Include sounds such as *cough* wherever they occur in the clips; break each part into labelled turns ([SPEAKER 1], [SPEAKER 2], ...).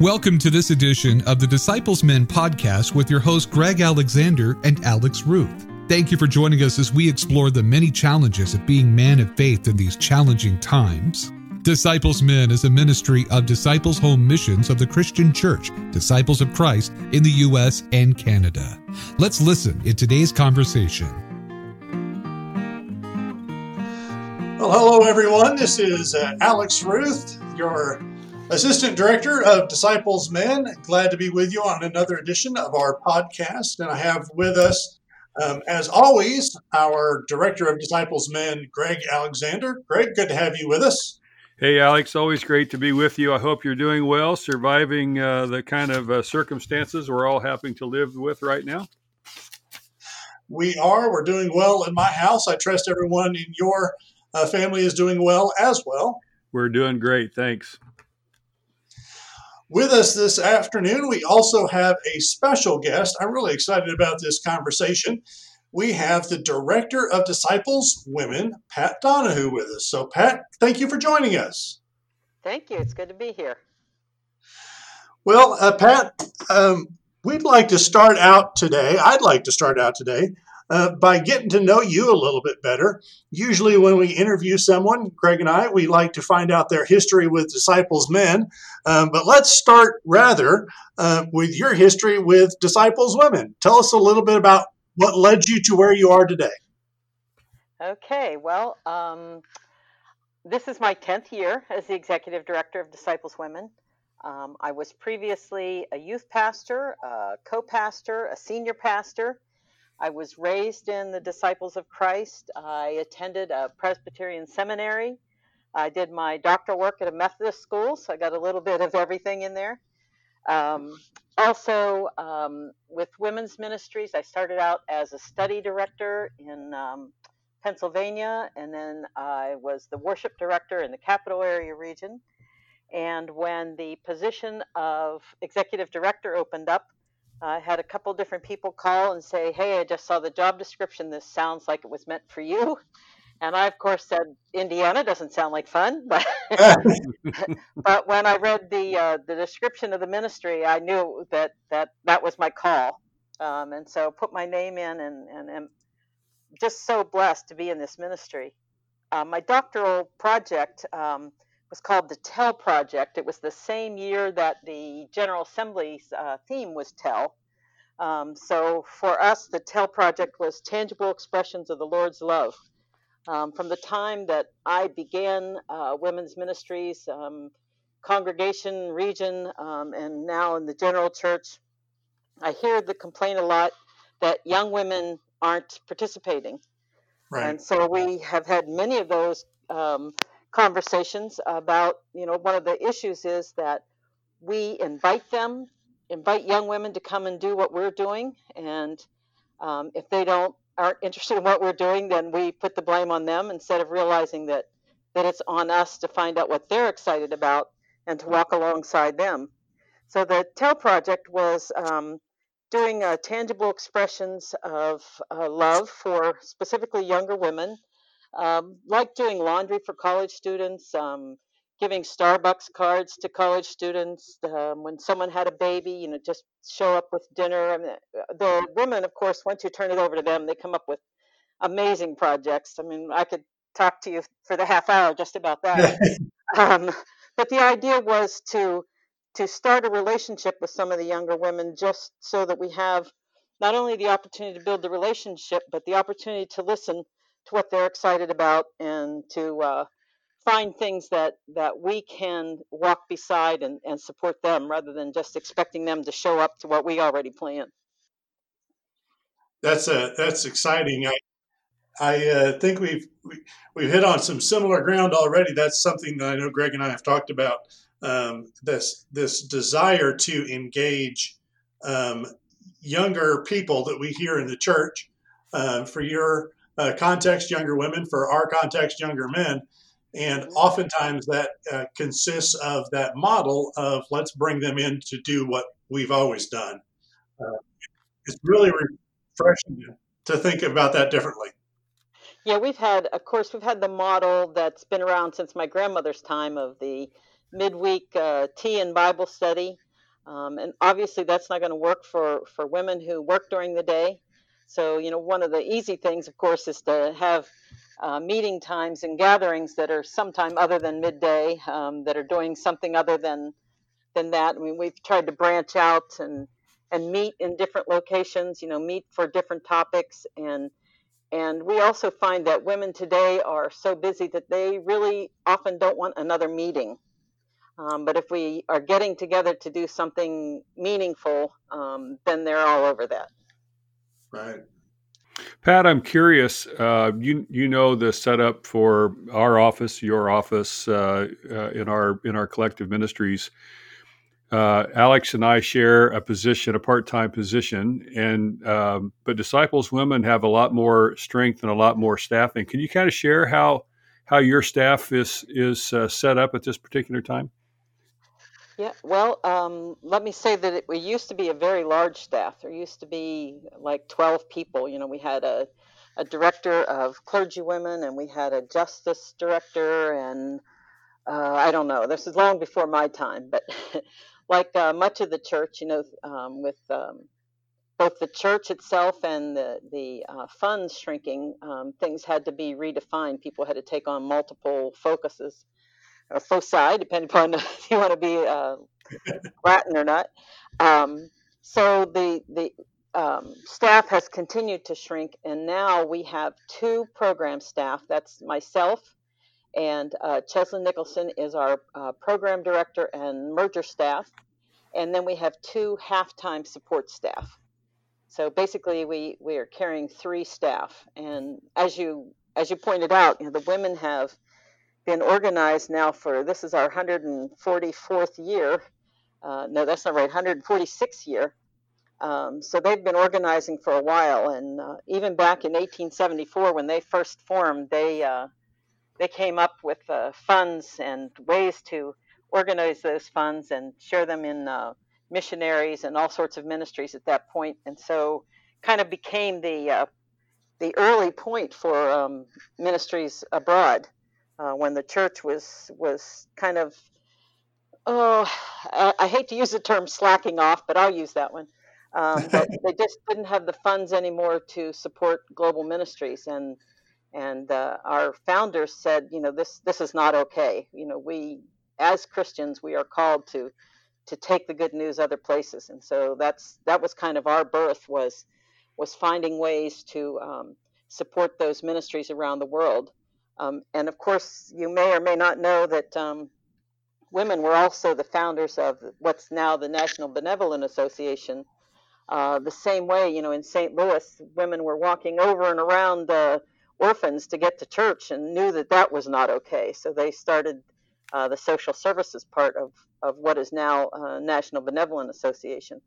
[SPEAKER 1] Welcome to this edition of the Disciples Men podcast with your host, Greg Alexander and Alex Ruth. Thank you for joining us as we explore the many challenges of being man of faith in these challenging times. Disciples Men is a ministry of Disciples Home Missions of the Christian Church, Disciples of Christ in the U.S. and Canada. Let's listen in today's conversation.
[SPEAKER 2] Well, hello, everyone. This is uh, Alex Ruth, your Assistant Director of Disciples Men. Glad to be with you on another edition of our podcast. And I have with us, um, as always, our Director of Disciples Men, Greg Alexander. Greg, good to have you with us.
[SPEAKER 3] Hey, Alex, always great to be with you. I hope you're doing well, surviving uh, the kind of uh, circumstances we're all having to live with right now.
[SPEAKER 2] We are. We're doing well in my house. I trust everyone in your uh, family is doing well as well.
[SPEAKER 3] We're doing great. Thanks.
[SPEAKER 2] With us this afternoon, we also have a special guest. I'm really excited about this conversation. We have the Director of Disciples Women, Pat Donahoo, with us. So, Pat, thank you for joining us.
[SPEAKER 4] Thank you. It's good to be here.
[SPEAKER 2] Well, uh, Pat, um, we'd like to start out today. I'd like to start out today uh, by getting to know you a little bit better. Usually, when we interview someone, Greg and I, we like to find out their history with Disciples Men. Um, but let's start rather uh, with your history with Disciples Women. Tell us a little bit about what led you to where you are today.
[SPEAKER 4] Okay, well, um, this is my 10th year as the executive director of Disciples Women. Um, I was previously a youth pastor, a co pastor, a senior pastor, I was raised in the Disciples of Christ. I attended a Presbyterian seminary. I did my doctoral work at a Methodist school, so I got a little bit of everything in there. Um, also, um, with women's ministries, I started out as a study director in um, Pennsylvania, and then I was the worship director in the capital area region. And when the position of executive director opened up, I had a couple different people call and say, Hey, I just saw the job description. This sounds like it was meant for you. And I, of course, said, Indiana doesn't sound like fun. *laughs* But, but when I read the, uh, the description of the ministry, I knew that that, that was my call. Um, and so put my name in and, and am just so blessed to be in this ministry. Uh, my doctoral project um, was called the Tell Project. It was the same year that the General Assembly's uh, theme was Tell. Um, so for us, the Tell Project was tangible expressions of the Lord's love. Um, from the time that I began uh, women's ministries, um, congregation, region, um, and now in the general church, I hear the complaint a lot that young women aren't participating. Right. And so we have had many of those um, conversations about, you know, one of the issues is that we invite them, invite young women to come and do what we're doing, and um, if they don't aren't interested in what we're doing, then we put the blame on them instead of realizing that that it's on us to find out what they're excited about and to walk alongside them. So the Tell Project was um, doing uh, tangible expressions of uh, love for specifically younger women um, like doing laundry for college students, um, giving Starbucks cards to college students. Um, when someone had a baby, you know, just show up with dinner. I mean, the women, of course, once you turn it over to them, they come up with amazing projects. I mean, I could talk to you for the half hour just about that. *laughs* um, but the idea was to to start a relationship with some of the younger women, just so that we have not only the opportunity to build the relationship, but the opportunity to listen to what they're excited about and to uh, find things that that we can walk beside and, and support them rather than just expecting them to show up to what we already plan.
[SPEAKER 2] That's a that's exciting. I I uh, think we've we, we've hit on some similar ground already. That's something that I know Greg and I have talked about. Um, this this desire to engage um, younger people that we hear in the church. Uh, for your uh, context, younger women, for our context, younger men. And oftentimes that uh, consists of that model of let's bring them in to do what we've always done. Uh, it's really refreshing to think about that differently.
[SPEAKER 4] Yeah, we've had, of course, we've had the model that's been around since my grandmother's time of the midweek uh, tea and Bible study. Um, and obviously, that's not going to work for, for women who work during the day. So, you know, one of the easy things, of course, is to have uh, meeting times and gatherings that are sometime other than midday, um, that are doing something other than than that. I mean, we've tried to branch out and and meet in different locations. You know, meet for different topics, and and we also find that women today are so busy that they really often don't want another meeting. Um, but if we are getting together to do something meaningful, um, then they're all over that.
[SPEAKER 2] Right.
[SPEAKER 3] Pat, I'm curious. Uh, you you know the setup for our office, your office, uh, uh, in our in our collective ministries. Uh, Alex and I share a position, a part-time position, and um, but disciples women have a lot more strength and a lot more staffing. Can you kind of share how how your staff is is uh, set up at this particular time?
[SPEAKER 4] Yeah, well, um, let me say that it, we used to be a very large staff. There used to be like 12 people. You know, we had a, a director of clergy women, and we had a justice director, and uh, I don't know. This is long before my time, but *laughs* like uh, much of the church, you know, um, with um, both the church itself and the the uh, funds shrinking, um, things had to be redefined. People had to take on multiple focuses or foci, depending upon *laughs* if you want to be uh, Latin or not. Um, so the the um, staff has continued to shrink, and now we have two program staff. That's myself, and uh, Cheslin Nicholson is our uh, program director and merger staff, and then we have two half-time support staff. So basically, we we are carrying three staff, and as you as you pointed out, you know, the women have been organized now for this is our 144th year. Uh, no, that's not right, 146th year. Um, so they've been organizing for a while, and uh, even back in 1874 when they first formed, they uh, they came up with uh, funds and ways to organize those funds and share them in uh, missionaries and all sorts of ministries at that point, and so kind of became the uh, the early point for um, ministries abroad uh, when the church was was kind of oh I, I, hate to use the term slacking off, but I'll use that one. Um, *laughs* but they just didn't have the funds anymore to support global ministries, and and uh, our founders said, you know, this this is not okay. You know, we as Christians we are called to to take the good news other places, and so that's that was kind of our birth was was finding ways to um, support those ministries around the world. Um, and of course, you may or may not know that um, women were also the founders of what's now the National Benevolent Association. Uh, the same way, you know, in St. Louis, women were walking over and around uh, orphans to get to church and knew that that was not okay. So they started uh, the social services part of, of what is now uh, National Benevolent Association.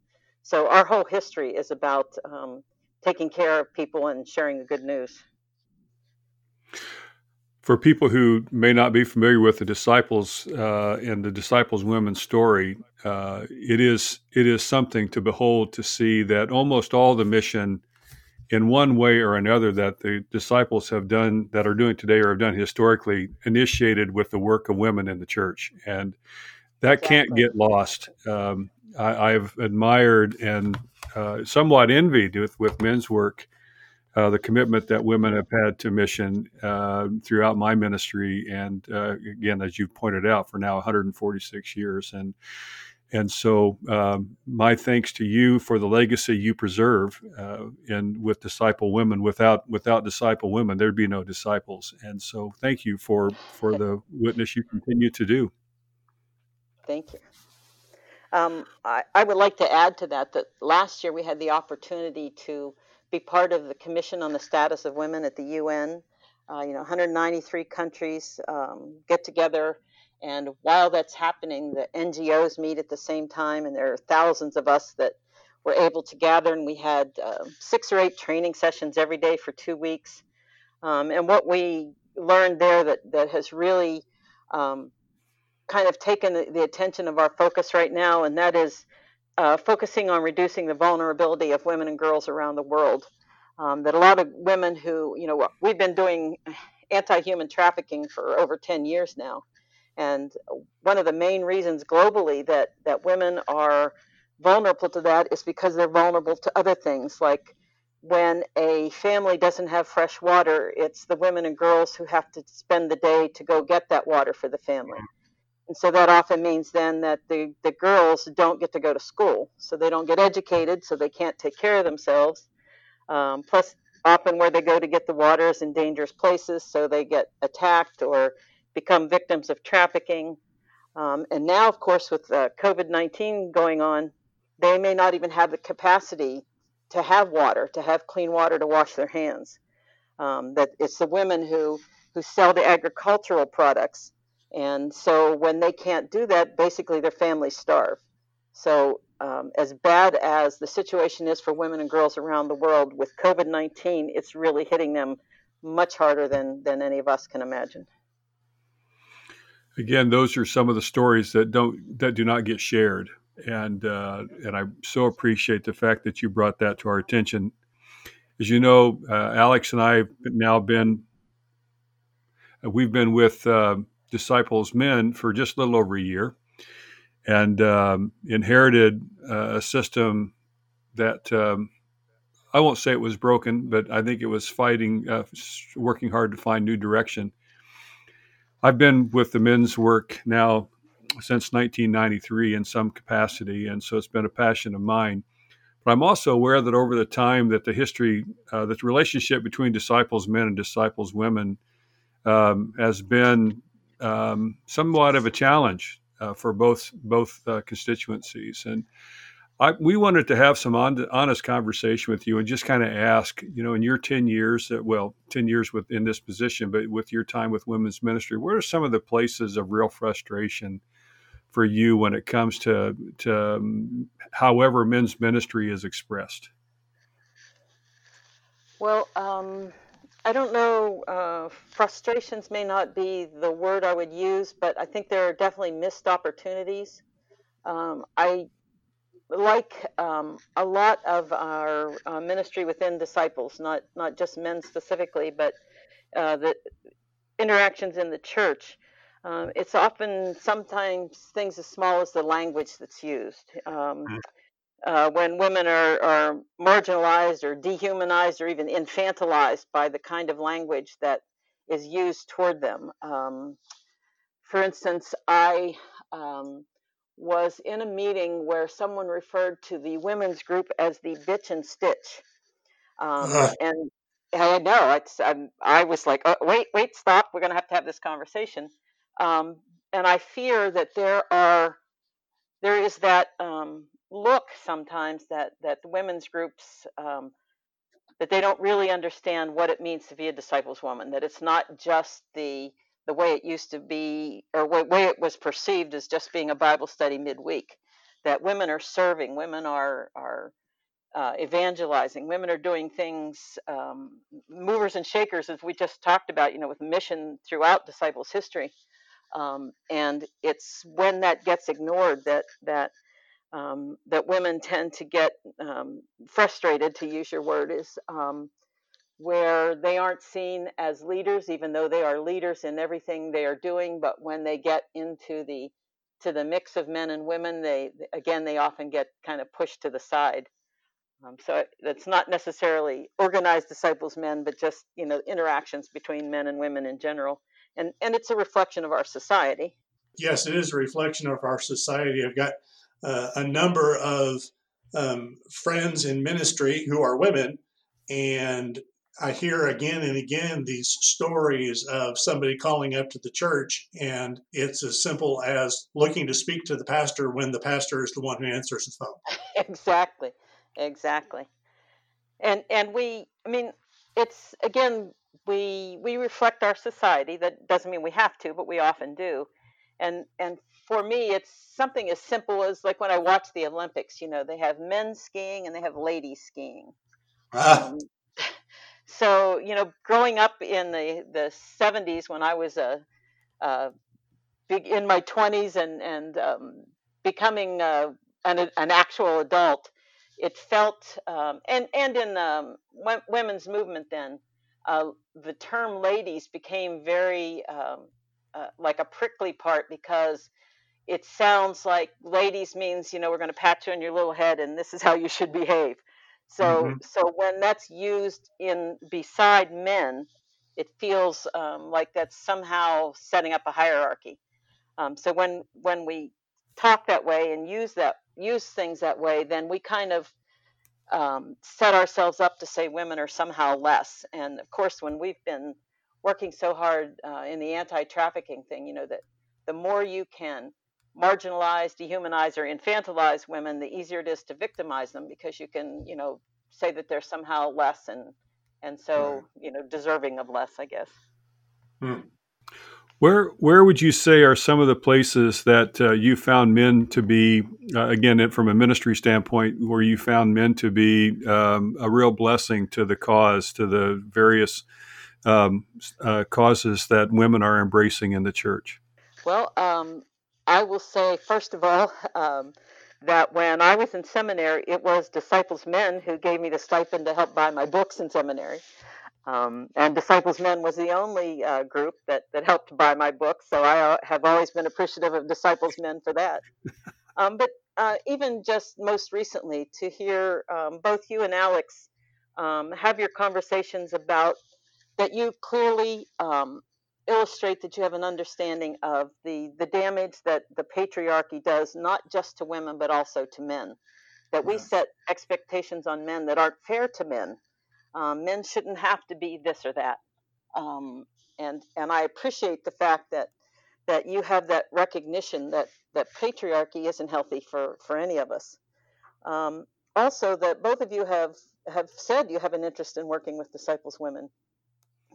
[SPEAKER 4] So our whole history is about um, taking care of people and sharing the good news
[SPEAKER 3] for people who may not be familiar with the disciples uh, and the disciples women's story, uh, it is it is something to behold to see that almost all the mission, in one way or another, that the disciples have done that are doing today or have done historically, initiated with the work of women in the church, and that exactly. can't get lost. Um, I, have admired and uh, somewhat envied with, with men's work uh, the commitment that women have had to mission uh, throughout my ministry, and uh, again, as you've pointed out, for now 146 years, and and so um, my thanks to you for the legacy you preserve, and uh, with disciple women. Without without disciple women, there'd be no disciples, and so thank you for for the witness you continue to do.
[SPEAKER 4] Thank you. Um, I, I would like to add to that that last year we had the opportunity to be part of the Commission on the Status of Women at the UN. Uh, you know, 193 countries um, get together, and while that's happening, the NGOs meet at the same time, and there are thousands of us that were able to gather, and we had uh, six or eight training sessions every day for two weeks. Um, and what we learned there that that has really um, kind of taken the, the attention of our focus right now, and that is uh, focusing on reducing the vulnerability of women and girls around the world. Um, that a lot of women who, you know, we've been doing anti human trafficking for over 10 years now. And one of the main reasons globally that, that women are vulnerable to that is because they're vulnerable to other things like when a family doesn't have fresh water, it's the women and girls who have to spend the day to go get that water for the family. And so that often means then that the, the girls don't get to go to school. So they don't get educated, so they can't take care of themselves. Um, plus, often where they go to get the water is in dangerous places, so they get attacked or become victims of trafficking. Um, and now, of course, with uh, COVID 19 going on, they may not even have the capacity to have water, to have clean water to wash their hands. Um, that it's the women who who sell the agricultural products, and so when they can't do that, basically their families starve. So um, as bad as the situation is for women and girls around the world with COVID nineteen, it's really hitting them much harder than than any of us can imagine.
[SPEAKER 3] Again, those are some of the stories that don't that do not get shared and uh, and I so appreciate the fact that you brought that to our attention. As you know, uh, Alex and I have now been we've been with uh, Disciples Men for just a little over a year, and um, inherited uh, a system that. Um, I won't say it was broken, but I think it was fighting, uh, working hard to find new direction. I've been with the men's work now since 1993 in some capacity, and so it's been a passion of mine. But I'm also aware that over the time that the history, uh, the relationship between disciples men and disciples women um, has been um, somewhat of a challenge uh, for both both uh, constituencies. And I, we wanted to have some on, honest conversation with you and just kind of ask, you know, in your 10 years, well, 10 years within this position, but with your time with women's ministry, what are some of the places of real frustration for you when it comes to to um, however men's ministry is expressed?
[SPEAKER 4] Well, um, I don't know. Uh, frustrations may not be the word I would use, but I think there are definitely missed opportunities. Um, I like um, a lot of our uh, ministry within disciples, not not just men specifically, but uh, the interactions in the church. Um, it's often sometimes things as small as the language that's used. Um, mm. Uh, when women are, are marginalized or dehumanized or even infantilized by the kind of language that is used toward them. Um, for instance, I um, was in a meeting where someone referred to the women's group as the bitch and stitch. Uh-huh. And I know it's, I'm, i was like, oh, wait, wait, stop. We're going to have to have this conversation. Um, and I fear that there are there is that um, look sometimes that that the women's groups um, that they don't really understand what it means to be a disciples woman. That it's not just the the way it used to be or way it was perceived as just being a Bible study midweek. That women are serving, women are are uh, evangelizing. Women are doing things, um, movers and shakers, as we just talked about, you know, with mission throughout disciples' history. Um, and it's when that gets ignored that that um, that women tend to get um, frustrated, to use your word, is um, where they aren't seen as leaders, even though they are leaders in everything they are doing. But when they get into the to the mix of men and women, they again they often get kind of pushed to the side. Um, so it's not necessarily organized disciples men, but just you know interactions between men and women in general and and it's a reflection of our society.
[SPEAKER 2] Yes, it is a reflection of our society. I've got uh, a number of um, friends in ministry who are women, and I hear again and again these stories of somebody calling up to the church, and it's as simple as looking to speak to the pastor when the pastor is the one who answers the phone. *laughs*
[SPEAKER 4] exactly, exactly, and and we, I mean, it's again we we reflect our society. That doesn't mean we have to, but we often do. And and for me, it's something as simple as like when I watch the Olympics. You know, they have men skiing and they have ladies skiing. Ah. Um, *laughs* so you know, growing up in the the 70s when I was a, a big in my 20s and and um, becoming a, an an actual adult, it felt um, and and in um, women's movement then uh, the term ladies became very um, uh, like a prickly part because it sounds like ladies means you know we're going to pat you on your little head and this is how you should behave. So
[SPEAKER 2] hmm
[SPEAKER 4] so when that's used in beside men, it feels um, like that's somehow setting up a hierarchy. Um, so when when we talk that way and use that use things that way, then we kind of um, set ourselves up to say women are somehow less. And of course, when we've been working so hard uh, in the anti-trafficking thing, you know that the more you can marginalize, dehumanize, or infantilize women, the easier it is to victimize them because you can, you know, say that they're somehow less and and so you know deserving of less, I guess.
[SPEAKER 2] Hmm.
[SPEAKER 3] Where where would you say are some of the places that uh, you found men to be uh, again from a ministry standpoint where you found men to be um, a real blessing to the cause to the various um, uh, causes that women are embracing in the church?
[SPEAKER 4] Well, um, I will say first of all *laughs* um, that when I was in seminary, it was Disciples Men who gave me the stipend to help buy my books in seminary. Um, and Disciples Men was the only uh, group that, that helped buy my books, so I uh, have always been appreciative of Disciples Men for that. *laughs* Um, but uh, even just most recently, to hear um, both you and Alex um, have your conversations about that you clearly um, illustrate that you have an understanding of the, the damage that the patriarchy does, not just to women, but also to men. That we set expectations on men that aren't fair to men. Um, men shouldn't have to be this or that. Um, and, and I appreciate the fact that, that you have that recognition that, that patriarchy isn't healthy for, for any of us. Um, also, that both of you have, have said you have an interest in working with disciples women.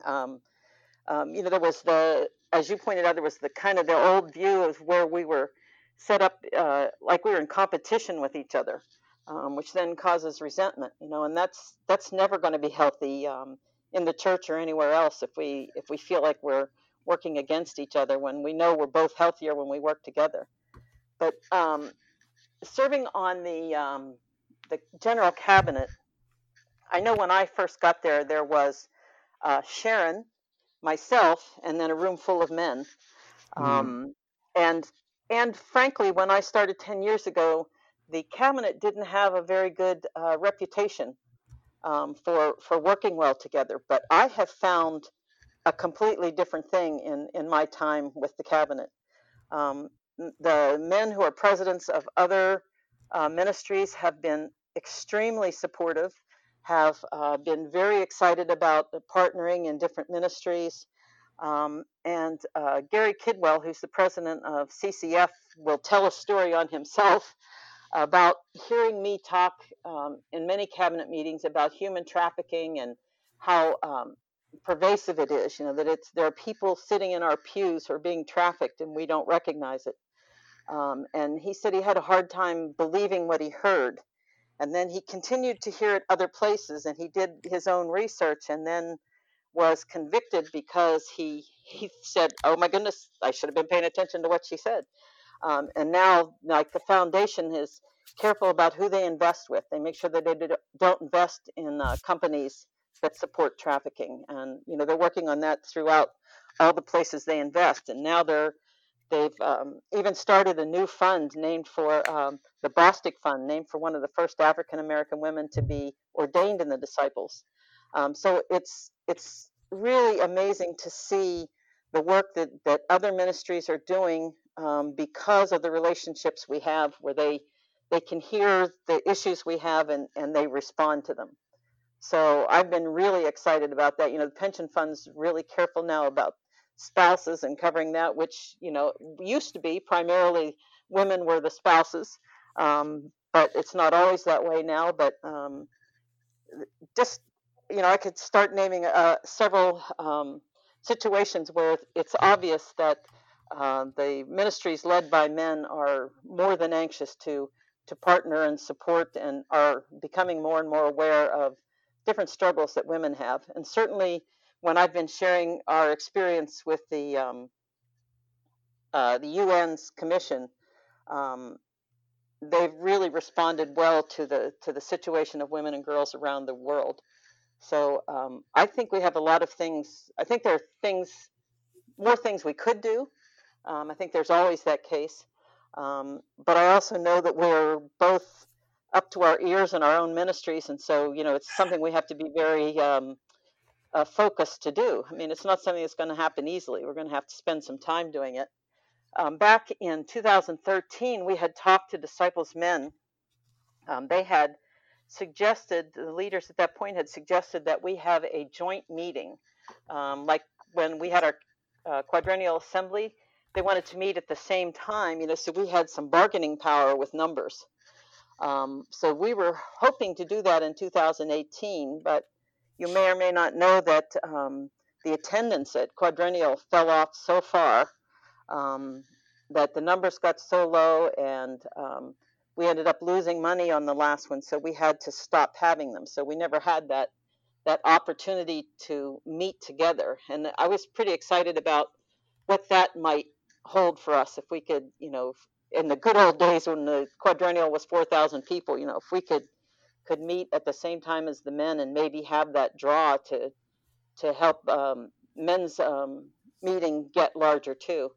[SPEAKER 4] Um, um, you know, there was the, as you pointed out, there was the kind of the old view of where we were set up uh, like we were in competition with each other, um, which then causes resentment. You know, and that's that's never going to be healthy um, in the church or anywhere else if we if we feel like we're working against each other when we know we're both healthier when we work together. But um, serving on the um, the general cabinet, I know when I first got there, there was uh, Sharon myself, and then a room full of men.
[SPEAKER 2] Hmm.
[SPEAKER 4] Um, and and frankly, when I started ten years ago, the cabinet didn't have a very good uh, reputation um, for for working well together. But I have found a completely different thing in in my time with the cabinet. Um, the men who are presidents of other uh, ministries have been extremely supportive, have uh, been very excited about partnering in different ministries. Um, and uh, Gary Kidwell, who's the president of CCF, will tell a story on himself about hearing me talk um, in many cabinet meetings about human trafficking and how um, pervasive it is. You know that it's there are people sitting in our pews who are being trafficked and we don't recognize it. Um, and he said he had a hard time believing what he heard. And then he continued to hear it other places, and he did his own research, and then was convicted because he he said, "Oh my goodness, I should have been paying attention to what she said." Um, and now, like the foundation is careful about who they invest with. They make sure that they do- don't invest in uh, companies that support trafficking, and you know they're working on that throughout all the places they invest. And now they're they've um, even started a new fund named for um, the Bostick Fund, named for one of the first African American women to be ordained in the Disciples. Um, so it's it's really amazing to see the work that, that other ministries are doing um, because of the relationships we have where they they can hear the issues we have and, and they respond to them. So I've been really excited about that. You know, the pension fund's really careful now about spouses and covering that, which, you know, used to be primarily women were the spouses. Um, but it's not always that way now. But um, just you know, I could start naming uh, several um, situations where it's obvious that uh, the ministries led by men are more than anxious to to partner and support, and are becoming more and more aware of different struggles that women have. And certainly, when I've been sharing our experience with the um, uh, the UN's commission, um, they've really responded well to the to the situation of women and girls around the world. So um, I think we have a lot of things. I think there are things, more things we could do. Um, I think there's always that case. Um, but I also know that we're both up to our ears in our own ministries, and so you know it's something we have to be very um, uh, focused to do. I mean, it's not something that's going to happen easily. We're going to have to spend some time doing it. Um, back in 2013, we had talked to Disciples Men. Um, they had suggested, the leaders at that point had suggested that we have a joint meeting. Um, like when we had our uh, quadrennial assembly, they wanted to meet at the same time, you know, so we had some bargaining power with numbers. Um, so we were hoping to do that in 2018, but you may or may not know that um, the attendance at quadrennial fell off so far um, that the numbers got so low and um, we ended up losing money on the last one, so we had to stop having them. So we never had that that opportunity to meet together, and I was pretty excited about what that might hold for us if we could, you know, in the good old days when the quadrennial was 4,000 people, you know, if we could could meet at the same time as the men and maybe have that draw to to help um, men's um, meeting get larger too.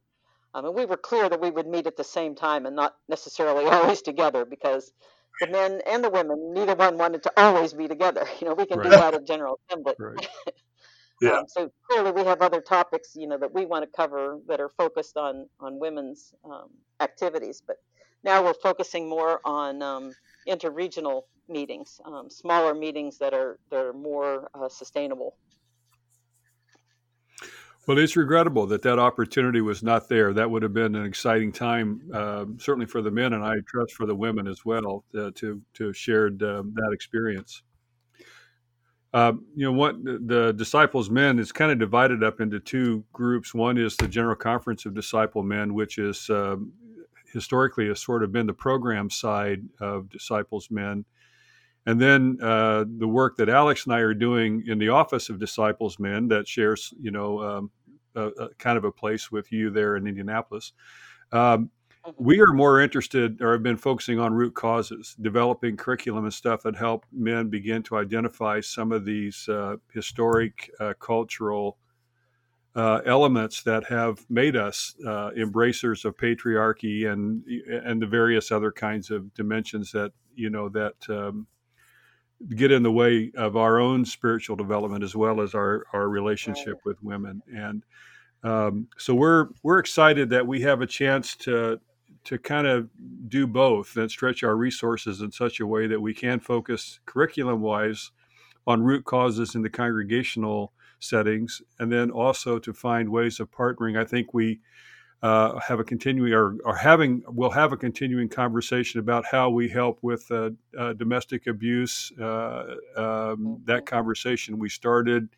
[SPEAKER 4] Um, and we were clear that we would meet at the same time and not necessarily *laughs* always together because the men and the women, neither one wanted to always be together. *laughs* You know, we can right. do that at General Assembly. Right. *laughs* yeah. Um, so clearly, we have other topics, you know, that we want to cover that are focused on on women's um, activities. But now we're focusing more on um, interregional meetings, um, smaller meetings that are that are more uh, sustainable.
[SPEAKER 3] Well, it's regrettable that that opportunity was not there. That would have been an exciting time, uh, certainly for the men, and I trust for the women as well uh, to to have shared um, that experience. Um, you know what the disciples men is kind of divided up into two groups one is the general conference of disciple men which is historically has sort of been the program side of disciples men and then uh, the work that alex and i are doing in the office of disciples men that shares you know um, a, a kind of a place with you there in indianapolis um, we are more interested or have been focusing on root causes, developing curriculum and stuff that help men begin to identify some of these uh, historic, uh, cultural uh, elements that have made us uh, embracers of patriarchy and and the various other kinds of dimensions that you know that um, get in the way of our own spiritual development as well as our our relationship right. with women and um, so we're we're excited that we have a chance to to kind of do both and stretch our resources in such a way that we can focus curriculum wise on root causes in the congregational settings and then also to find ways of partnering i think we uh, have a continuing or, or having we'll have a continuing conversation about how we help with uh, uh, domestic abuse uh, um, that mm-hmm. conversation we started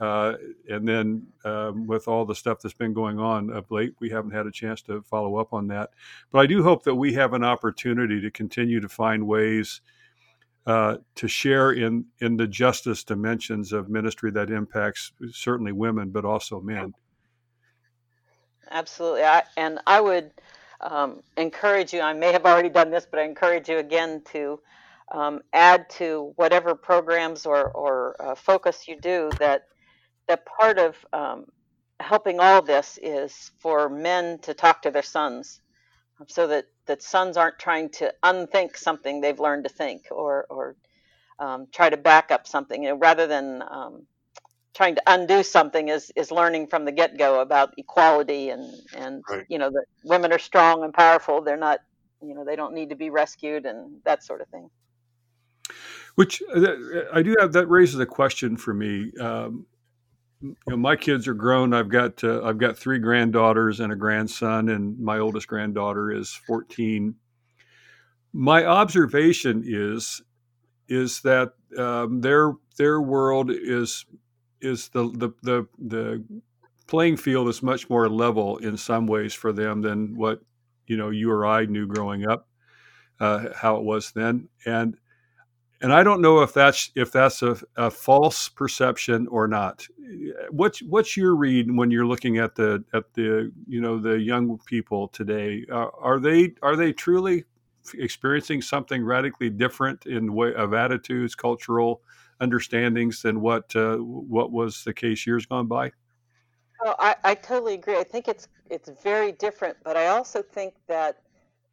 [SPEAKER 3] uh, and then um, with all the stuff that's been going on of late, we haven't had a chance to follow up on that. But I do hope that we have an opportunity to continue to find ways uh, to share in in the justice dimensions of ministry that impacts certainly women, but also men.
[SPEAKER 4] Absolutely, I, and I would um, encourage you. I may have already done this, but I encourage you again to. Um, add to whatever programs or, or uh, focus you do that that part of um, helping all this is for men to talk to their sons so that, that sons aren't trying to unthink something they've learned to think or, or um, try to back up something you know, rather than um, trying to undo something is, is learning from the get-go about equality and, and right. you know that women are strong and powerful they're not you know they don't need to be rescued and that sort of thing
[SPEAKER 3] which uh, I do have that raises a question for me. Um, you know, my kids are grown. I've got uh, I've got three granddaughters and a grandson, and my oldest granddaughter is 14. My observation is is that um, their their world is is the, the the the playing field is much more level in some ways for them than what you know you or I knew growing up, uh, how it was then, and and I don't know if that's if that's a, a, false perception or not. What's what's your read when you're looking at the at the you know the young people today? Uh, are they are they truly experiencing something radically different in way of attitudes, cultural understandings than what uh, what was the case years gone by?
[SPEAKER 4] Oh, I, I totally agree. I think it's it's very different, but I also think that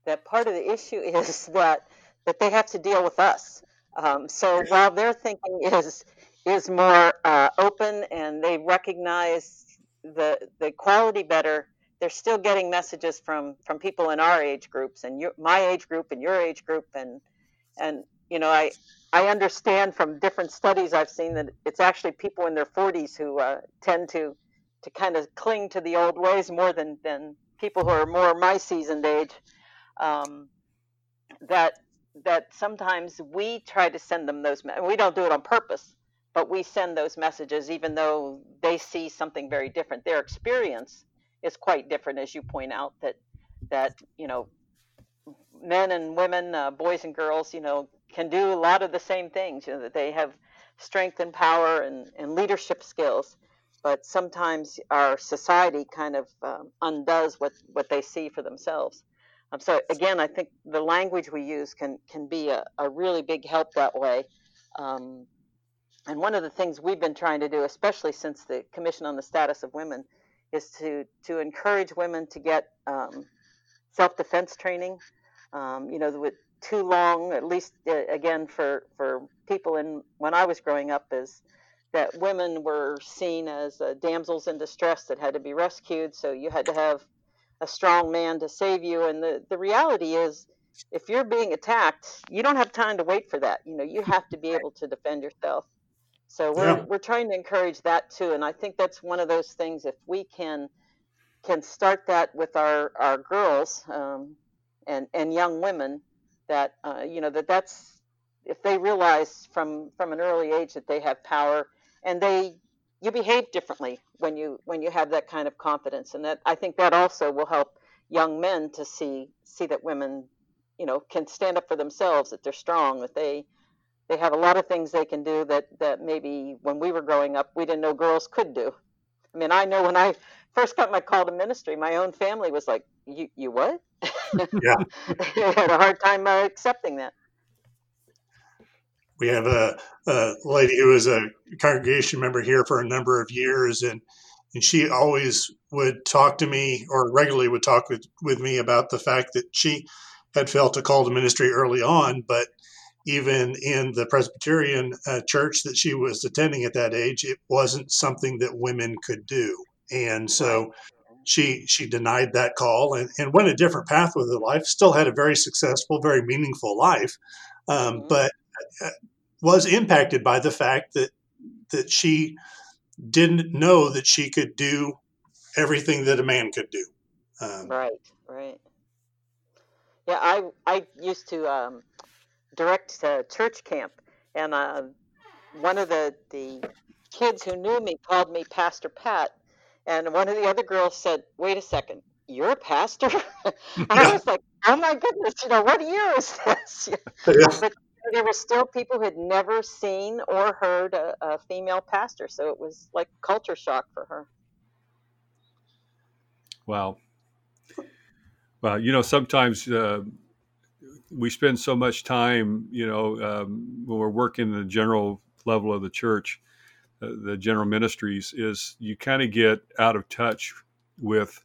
[SPEAKER 4] that part of the issue *laughs* is that that they have to deal with us. Um, so while their thinking is is more uh, open and they recognize the the quality better, they're still getting messages from from people in our age groups and your, my age group and your age group and and you know I I understand from different studies I've seen that it's actually people in their 40s who uh, tend to to kind of cling to the old ways more than than people who are more my seasoned age. Um, that that sometimes we try to send them those and we don't do it on purpose but we send those messages even though they see something very different their experience is quite different as you point out that that you know men and women uh, boys and girls you know can do a lot of the same things you know that they have strength and power and, and leadership skills but sometimes our society kind of um, undoes what what they see for themselves um, so again, I think the language we use can can be a, a really big help that way. Um, and one of the things we've been trying to do, especially since the Commission on the Status of Women, is to to encourage women to get um, self-defense training. Um, you know, with too long, at least uh, again for for people in when I was growing up, is that women were seen as uh, damsels in distress that had to be rescued. So you had to have a strong man to save you. And the, the reality is, if you're being attacked, you don't have time to wait for that. You know, you have to be able to defend yourself. So we're yeah. we're trying to encourage that too, and I think that's one of those things. If we can can start that with our our girls um, and and young women, that uh, you know that that's if they realize from from an early age that they have power and they you behave differently when you when you have that kind of confidence. And that i think that also will help young men to see see that women you know can stand up for themselves that they're strong that they they have a lot of things they can do that that maybe when we were growing up we didn't know girls could do. I mean i know when i first got my call to ministry my own family was like you you what?
[SPEAKER 2] Yeah. *laughs*
[SPEAKER 4] They had a hard time uh, accepting that.
[SPEAKER 2] We have a, a lady who was a congregation member here for a number of years, and and she always would talk to me or regularly would talk with, with me about the fact that she had felt a call to ministry early on, but even in the Presbyterian uh, church that she was attending at that age, it wasn't something that women could do. And so she she denied that call and, and went a different path with her life, still had a very successful, very meaningful life. Um, mm-hmm. But uh, was impacted by the fact that that she didn't know that she could do everything that a man could do.
[SPEAKER 4] Um, right, right. Yeah, I I used to um, direct a church camp, and uh, one of the the kids who knew me called me Pastor Pat, and one of the other girls said, "Wait a second, you're a pastor?" *laughs* I was like, "Oh my goodness, you know what year is this?" *laughs* yeah. But there were still people who had never seen or heard a, a female pastor, so it was like culture shock for her.
[SPEAKER 3] Wow. Well, you know, sometimes uh, we spend so much time, you know, um, when we're working the general level of the church, the general ministries, is you kind of get out of touch with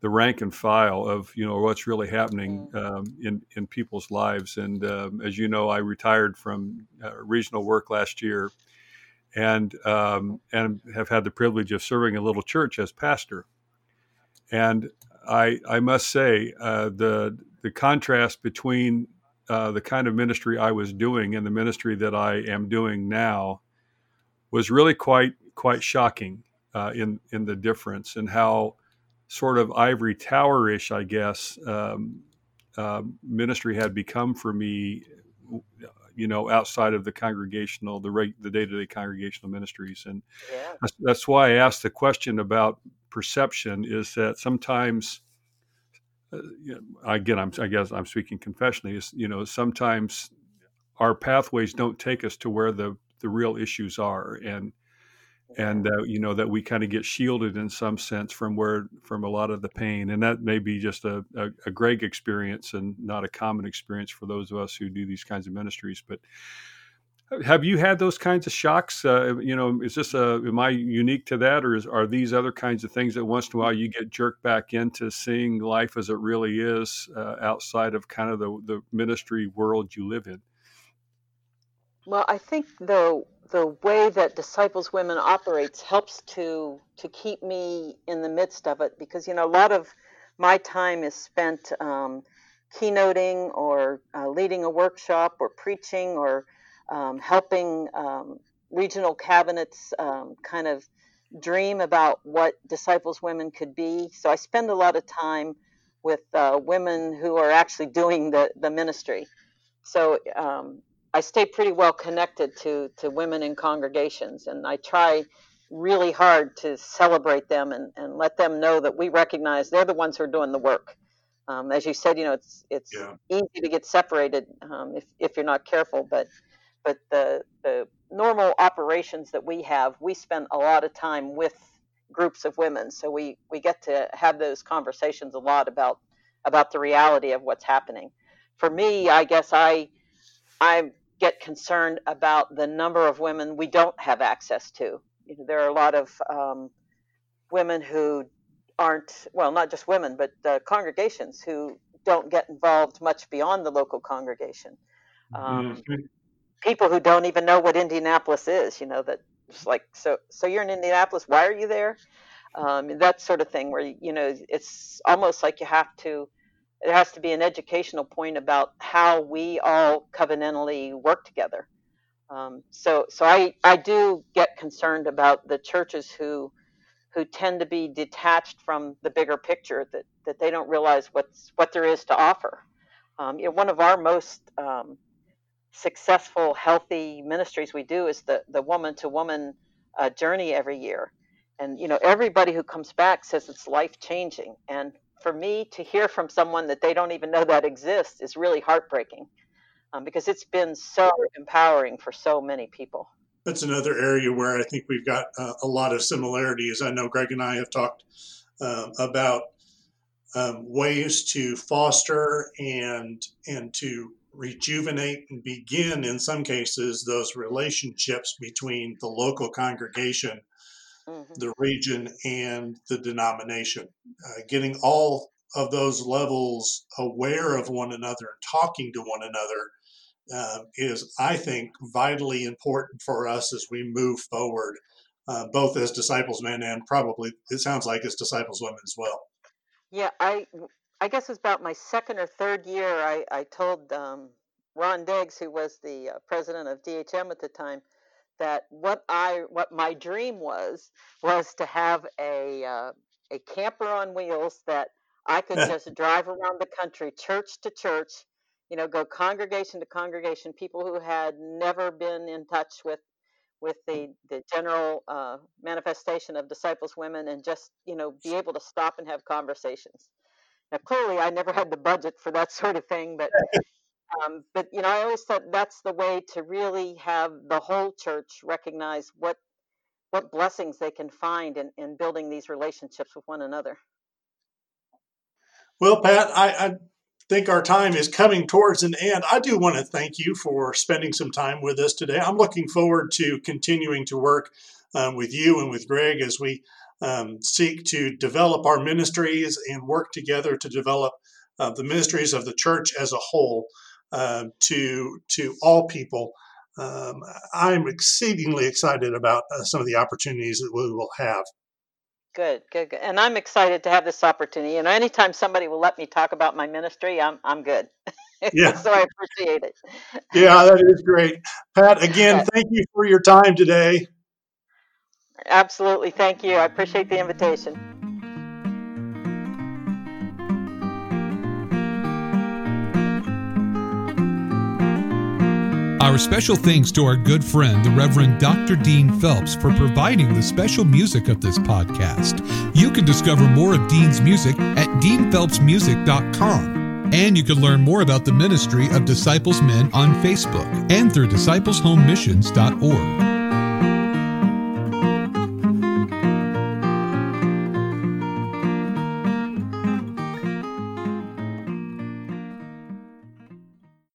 [SPEAKER 3] the rank and file of you know what's really happening mm. um, in in people's lives. And um, as you know, I retired from uh, regional work last year, and um, and have had the privilege of serving a little church as pastor. And I I must say uh, the the contrast between uh, the kind of ministry I was doing and the ministry that I am doing now was really quite quite shocking uh, in in the difference and how sort of ivory tower-ish, I guess, um, uh, ministry had become for me. You know, outside of the congregational, the rate, the day-to-day congregational ministries, and yeah. that's, that's why I asked the question about perception. Is that sometimes, uh, again, I'm, I guess I'm speaking confessionally. Is you know, sometimes our pathways don't take us to where the the real issues are, and and uh, you know that we kind of get shielded in some sense from where from a lot of the pain and that may be just a, a, a, greg experience and not a common experience for those of us who do these kinds of ministries but Have you had those kinds of shocks? Uh, you know, is this a am I unique to that, or is, are these other kinds of things that once in a while you get jerked back into seeing life as it really is uh, outside of kind of the the ministry world you live in?
[SPEAKER 4] Well, I think the the way that Disciples Women operates helps to to keep me in the midst of it because you know a lot of my time is spent um, keynoting or uh, leading a workshop or preaching or um, helping um, regional cabinets um, kind of dream about what disciples women could be. So I spend a lot of time with uh, women who are actually doing the, the ministry. So um, I stay pretty well connected to, to women in congregations, and I try really hard to celebrate them and, and let them know that we recognize they're the ones who are doing the work. Um, as you said, you know, it's it's yeah. easy to get separated um, if, if you're not careful, but but the the normal operations that we have, we spend a lot of time with groups of women, so we we get to have those conversations a lot about about the reality of what's happening. For me, I guess I I get concerned about the number of women we don't have access to. You know, there are a lot of um, women who aren't well, not just women, but uh, congregations who don't get involved much beyond the local congregation. Um, mm-hmm people who don't even know what Indianapolis is, you know, that it's like, so, so you're in Indianapolis, why are you there? Um, that sort of thing where, you know, it's almost like you have to, there has to be an educational point about how we all covenantally work together. Um, so, so I, I do get concerned about the churches who, who tend to be detached from the bigger picture that, that they don't realize what's, what there is to offer. Um, you know, one of our most um, successful, healthy ministries we do is the the woman to woman journey every year, and you know everybody who comes back says it's life changing. And for me to hear from someone that they don't even know that exists is really heartbreaking, um, because it's been so empowering for so many people.
[SPEAKER 2] That's another area where I think we've got uh, a lot of similarities. I know Greg and I have talked uh, about um, ways to foster and and to rejuvenate and begin, in some cases, those relationships between the local congregation, mm-hmm. the region, and the denomination. Uh, getting all of those levels aware of one another and talking to one another uh, is, I think, vitally important for us as we move forward, uh, both as disciples men and probably, it sounds like, as disciples women as well.
[SPEAKER 4] Yeah, I I guess it was about my second or third year. I, I told um, Ron Degges, who was the uh, president of DHM at the time, that what I what my dream was was to have a uh, a camper on wheels that I could *laughs* just drive around the country, church to church, you know, go congregation to congregation, people who had never been in touch with with the the general uh, manifestation of disciples women, and just you know be able to stop and have conversations. Now, clearly, I never had the budget for that sort of thing, but um, but you know, I always thought that's the way to really have the whole church recognize what what blessings they can find in, in building these relationships with one another.
[SPEAKER 2] Well, Pat, I, I think our time is coming towards an end. I do want to thank you for spending some time with us today. I'm looking forward to continuing to work um, with you and with Greg as we um, seek to develop our ministries and work together to develop uh, the ministries of the church as a whole uh, to to all people. Um, I'm exceedingly excited about uh, some of the opportunities that we will have.
[SPEAKER 4] Good, good, good. And I'm excited to have this opportunity. And anytime somebody will let me talk about my ministry, I'm I'm good. *laughs* Yeah. so I appreciate it.
[SPEAKER 2] yeah, that is great. Pat, again, thank you for your time today.
[SPEAKER 4] Absolutely. Thank you. I appreciate the invitation.
[SPEAKER 1] Our special thanks to our good friend, the Reverend Dr. Dean Phelps, for providing the special music of this podcast. You can discover more of Dean's music at deanphelpsmusic.com. And you can learn more about the ministry of Disciples Men on Facebook and through discipleshomemissions.org.